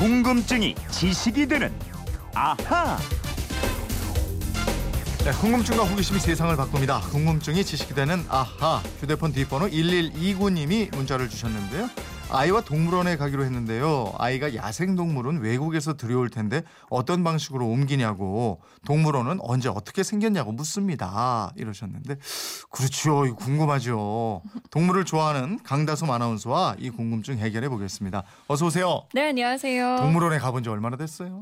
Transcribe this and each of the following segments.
궁금증이 지식이 되는 아하. 네, 궁금증과 호기심이 세상을 바꿉니다. 궁금증이 지식이 되는 아하. 휴대폰 뒷번호 1129님이 문자를 주셨는데요. 아이와 동물원에 가기로 했는데요. 아이가 야생동물은 외국에서 들여올 텐데 어떤 방식으로 옮기냐고 동물원은 언제 어떻게 생겼냐고 묻습니다. 이러셨는데 그렇죠. 궁금하죠. 동물을 좋아하는 강다솜 아나운서와 이 궁금증 해결해 보겠습니다. 어서 오세요. 네, 안녕하세요. 동물원에 가본 지 얼마나 됐어요?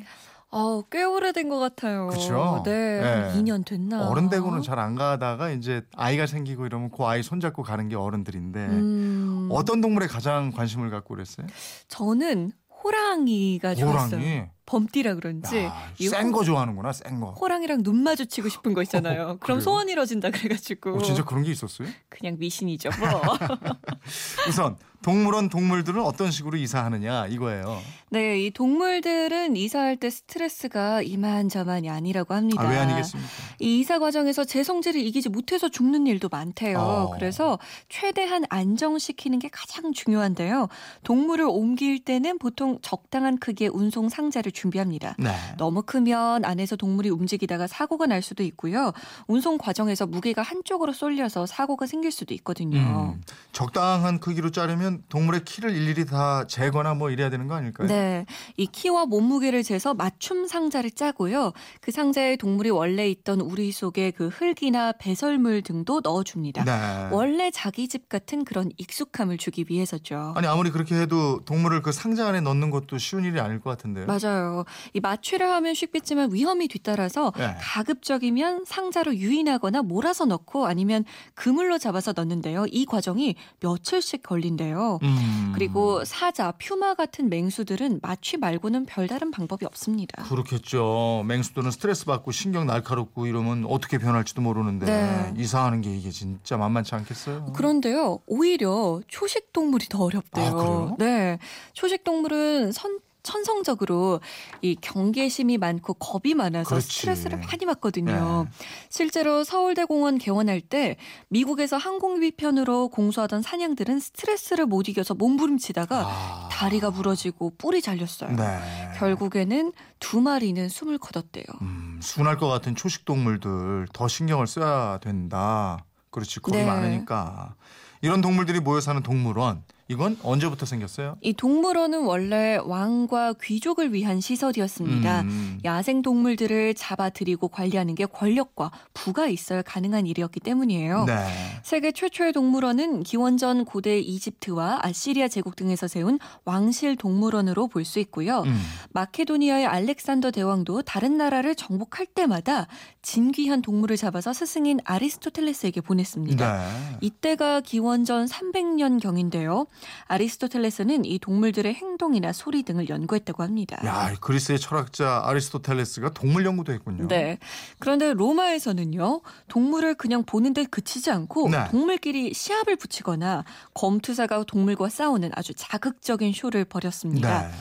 어, 꽤 오래된 것 같아요. 그쵸? 네, 한 네. 2년 됐나? 어른 되고는 잘 안 가다가 이제 아이가 생기고 이러면 그 아이 손잡고 가는 게 어른들인데 음, 어떤 동물에 가장 관심을 갖고 그랬어요? 저는 호랑이가 좋았어요. 호랑이. 범띠라 그런지 이센 호- 거 좋아하는구나, 센 거. 호랑이랑 눈 마주치고 싶은 거 있잖아요. 그럼 그래요? 소원 이뤄진다 그래가지고 어, 진짜 그런 게 있었어요? 그냥 미신이죠. 뭐. 우선 동물원 동물들은 어떤 식으로 이사하느냐 이거예요. 네, 이 동물들은 이사할 때 스트레스가 이만저만이 아니라고 합니다. 아, 왜 아니겠습니까? 이 이사 과정에서 제 성질을 이기지 못해서 죽는 일도 많대요. 어. 그래서 최대한 안정시키는 게 가장 중요한데요. 동물을 옮길 때는 보통 적당한 크기의 운송 상자를 준비합니다. 네. 너무 크면 안에서 동물이 움직이다가 사고가 날 수도 있고요. 운송 과정에서 무게가 한쪽으로 쏠려서 사고가 생길 수도 있거든요. 음, 적당한 크기로 자르면 동물의 키를 일일이 다 재거나 뭐 이래야 되는 거 아닐까요? 네. 이 키와 몸무게를 재서 맞춤 상자를 짜고요. 그 상자에 동물이 원래 있던 우리 속에 그 흙이나 배설물 등도 넣어줍니다. 네. 원래 자기 집 같은 그런 익숙함을 주기 위해서죠. 아니 아무리 그렇게 해도 동물을 그 상자 안에 넣는 것도 쉬운 일이 아닐 것 같은데요. 맞아요. 이 마취를 하면 쉽겠지만 위험이 뒤따라서 네. 가급적이면 상자로 유인하거나 몰아서 넣고 아니면 그물로 잡아서 넣는데요. 이 과정이 며칠씩 걸린대요. 음. 그리고 사자, 퓨마 같은 맹수들은 마취 말고는 별다른 방법이 없습니다. 그렇겠죠. 맹수들은 스트레스 받고 신경 날카롭고 이러면 어떻게 변할지도 모르는데 네. 이사하는 게 이게 진짜 만만치 않겠어요. 그런데요, 오히려 초식 동물이 더 어렵대요. 아? 네. 초식 동물은 선, 천성적으로 이 경계심이 많고 겁이 많아서 그렇지. 스트레스를 많이 받거든요. 네. 실제로 서울대 공원 개원할 때 미국에서 항공기 편으로 공수하던 사냥들은 스트레스를 못 이겨서 몸부림치다가 아. 다리가 부러지고 뿔이 잘렸어요. 네. 결국에는 두 마리는 숨을 거뒀대요. 음, 순할 것 같은 초식 동물들 더 신경을 써야 된다. 그렇지 겁이 네. 많으니까 이런 동물들이 모여 사는 동물원 이건 언제부터 생겼어요? 이 동물원은 원래 왕과 귀족을 위한 시설이었습니다. 음. 야생 동물들을 잡아들이고 관리하는 게 권력과 부가 있어야 가능한 일이었기 때문이에요. 네. 세계 최초의 동물원은 기원전 고대 이집트와 아시리아 제국 등에서 세운 왕실 동물원으로 볼 수 있고요. 음. 마케도니아의 알렉산더 대왕도 다른 나라를 정복할 때마다 진귀한 동물을 잡아서 스승인 아리스토텔레스에게 보냈습니다. 네. 이때가 기원전 300년 경인데요. 아리스토텔레스는 이 동물들의 행동이나 소리 등을 연구했다고 합니다. 야, 그리스의 철학자 아리스토텔레스가 동물 연구도 했군요. 네. 그런데 로마에서는요, 동물을 그냥 보는데 그치지 않고 네. 동물끼리 시합을 붙이거나 검투사가 동물과 싸우는 아주 자극적인 쇼를 벌였습니다. 네.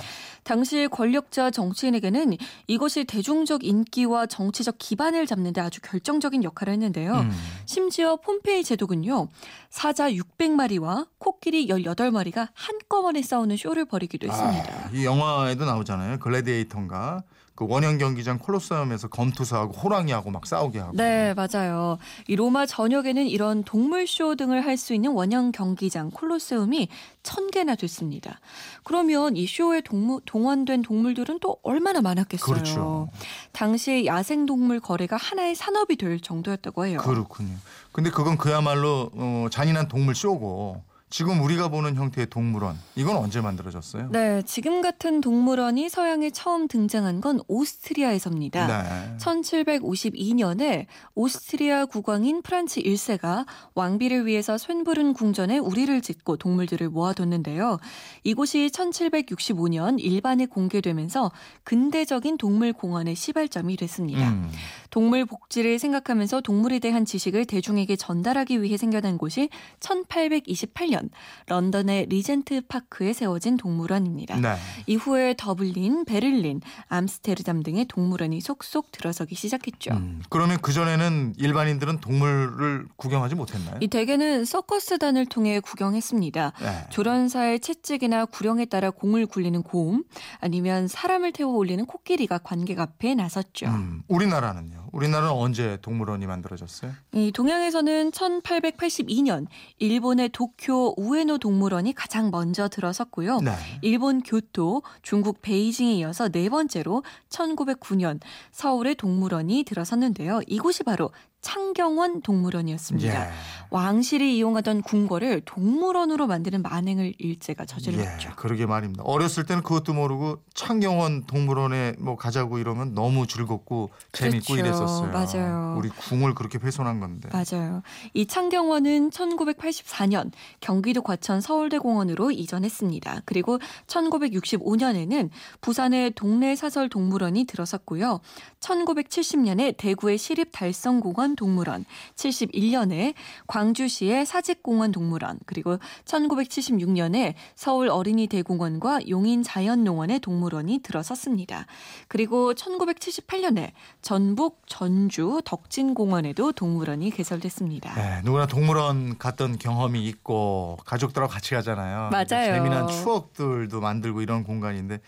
당시 권력자 정치인에게는 이것이 대중적 인기와 정치적 기반을 잡는 데 아주 결정적인 역할을 했는데요. 음. 심지어 폼페이 제독은요. 사자 600마리와 코끼리 18마리가 한꺼번에 싸우는 쇼를 벌이기도 했습니다. 아, 이 영화에도 나오잖아요. 글래디에이터인가 그 원형 경기장 콜로세움에서 검투사하고 호랑이하고 막 싸우게 하고. 네, 맞아요. 이 로마 전역에는 이런 동물 쇼 등을 할 수 있는 원형 경기장 콜로세움이 천 개나 됐습니다. 그러면 이 쇼에 동무, 동원된 동물들은 또 얼마나 많았겠어요. 그렇죠. 당시 야생 동물 거래가 하나의 산업이 될 정도였다고 해요. 그렇군요. 근데 그건 그야말로 어, 잔인한 동물 쇼고 지금 우리가 보는 형태의 동물원 이건 언제 만들어졌어요? 네, 지금 같은 동물원이 서양에 처음 등장한 건 오스트리아에서입니다. 네. 1752년에 오스트리아 국왕인 프란츠 1세가 왕비를 위해서 쇤부른 궁전에 우리를 짓고 동물들을 모아뒀는데요. 이곳이 1765년 일반에 공개되면서 근대적인 동물 공원의 시발점이 됐습니다. 음. 동물 복지를 생각하면서 동물에 대한 지식을 대중에게 전달하기 위해 생겨난 곳이 1828년 1984년 런던의 리젠트 파크에 세워진 동물원입니다. 네. 이후에 더블린, 베를린, 암스테르담 등의 동물원이 속속 들어서기 시작했죠. 음, 그러면 그 전에는 일반인들은 동물을 구경하지 못했나요? 이 대개는 서커스단을 통해 구경했습니다. 네. 조련사의 채찍이나 구령에 따라 공을 굴리는 곰, 아니면 사람을 태워 올리는 코끼리가 관객 앞에 나섰죠. 음, 우리나라는요? 우리나라는 언제 동물원이 만들어졌어요? 이 동양에서는 1882년 일본의 도쿄 우에노 동물원이 가장 먼저 들어섰고요. 네. 일본 교토, 중국 베이징에 이어서 네 번째로 1909년 서울의 동물원이 들어섰는데요. 이곳이 바로 창경원 동물원이었습니다. 예. 왕실이 이용하던 궁궐을 동물원으로 만드는 만행을 일제가 저질렀죠. 예, 그러게 말입니다. 어렸을 때는 그것도 모르고 창경원 동물원에 뭐 가자고 이러면 너무 즐겁고 재밌고 그렇죠. 이랬었어요. 맞아요. 우리 궁을 그렇게 훼손한 건데. 맞아요. 이 창경원은 1984년 경기도 과천 서울대공원으로 이전했습니다. 그리고 1965년에는 부산의 동네 사설 동물원이 들어섰고요. 1970년에 대구의 시립 달성공원 동물원, 71년에 광주시의 사직공원 동물원, 그리고 1976년에 서울 어린이 대공원과 용인 자연농원의 동물원이 들어섰습니다. 그리고 1978년에 전북 전주 덕진공원에도 동물원이 개설됐습니다. 네, 누구나 동물원 갔던 경험이 있고 가족들하고 같이 가잖아요. 맞아요. 재미난 추억들도 만들고 이런 공간인데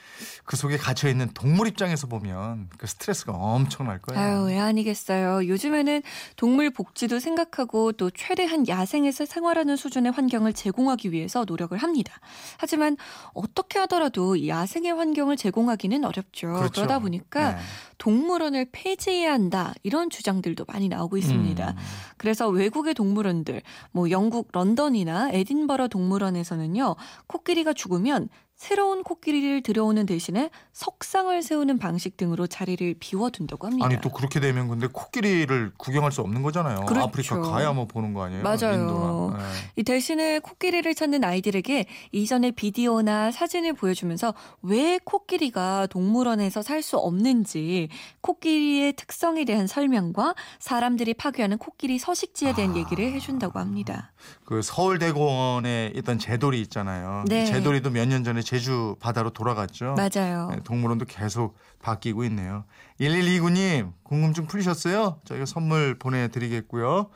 그 속에 갇혀 있는 동물 입장에서 보면 그 스트레스가 엄청날 거예요. 아유, 왜 아니겠어요. 요즘에는 동물 복지도 생각하고 또 최대한 야생에서 생활하는 수준의 환경을 제공하기 위해서 노력을 합니다. 하지만 어떻게 하더라도 이 야생의 환경을 제공하기는 어렵죠. 그렇죠. 러다 보니까 네. 동물원을 폐지해야 한다. 이런 주장들도 많이 나오고 있습니다. 음. 그래서 외국의 동물원들, 뭐 영국 런던이나 에딘버러 동물원에서는요, 코끼리가 죽으면 새로운 코끼리를 들여오는 대신에 석상을 세우는 방식 등으로 자리를 비워둔다고 합니다. 아니 또 그렇게 되면 근데 코끼리를 구경할 수 없는 거잖아요. 그렇죠. 아프리카 가야 뭐 보는 거 아니에요? 맞아요. 네. 이 대신에 코끼리를 찾는 아이들에게 이전의 비디오나 사진을 보여주면서 왜 코끼리가 동물원에서 살 수 없는지 코끼리의 특성에 대한 설명과 사람들이 파괴하는 코끼리 서식지에 대한 아. 얘기를 해준다고 합니다. 그 서울대공원에 있던 제돌이 있잖아요. 네. 제돌이도 몇 년 전에 제주 바다로 돌아갔죠. 맞아요. 네, 동물원도 계속 바뀌고 있네요. 1129님 궁금증 풀리셨어요? 저희가 선물 보내드리겠고요.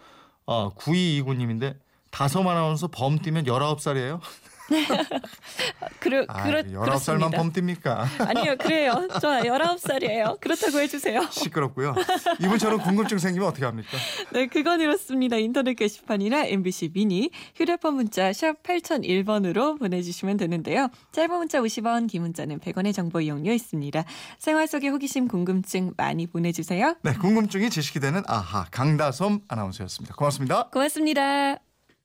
어, 9229님인데 다솜 아나운서 범 뛰면 19살이에요? 그러, 아, 그렇, 19살만 그렇습니다. 범 뜁니까? 아니요, 그래요. 저 19살이에요. 그렇다고 해주세요. 시끄럽고요. 이분처럼 궁금증 생기면 어떻게 합니까? 네, 그건 이렇습니다. 인터넷 게시판이나 MBC 미니, 휴대폰 문자 샵 8001번으로 보내주시면 되는데요. 짧은 문자 50원, 긴 문자는 100원의 정보 이용료 있습니다. 생활 속의 호기심, 궁금증 많이 보내주세요. 네, 궁금증이 지식이 되는 아하 강다솜 아나운서였습니다. 고맙습니다. 고맙습니다.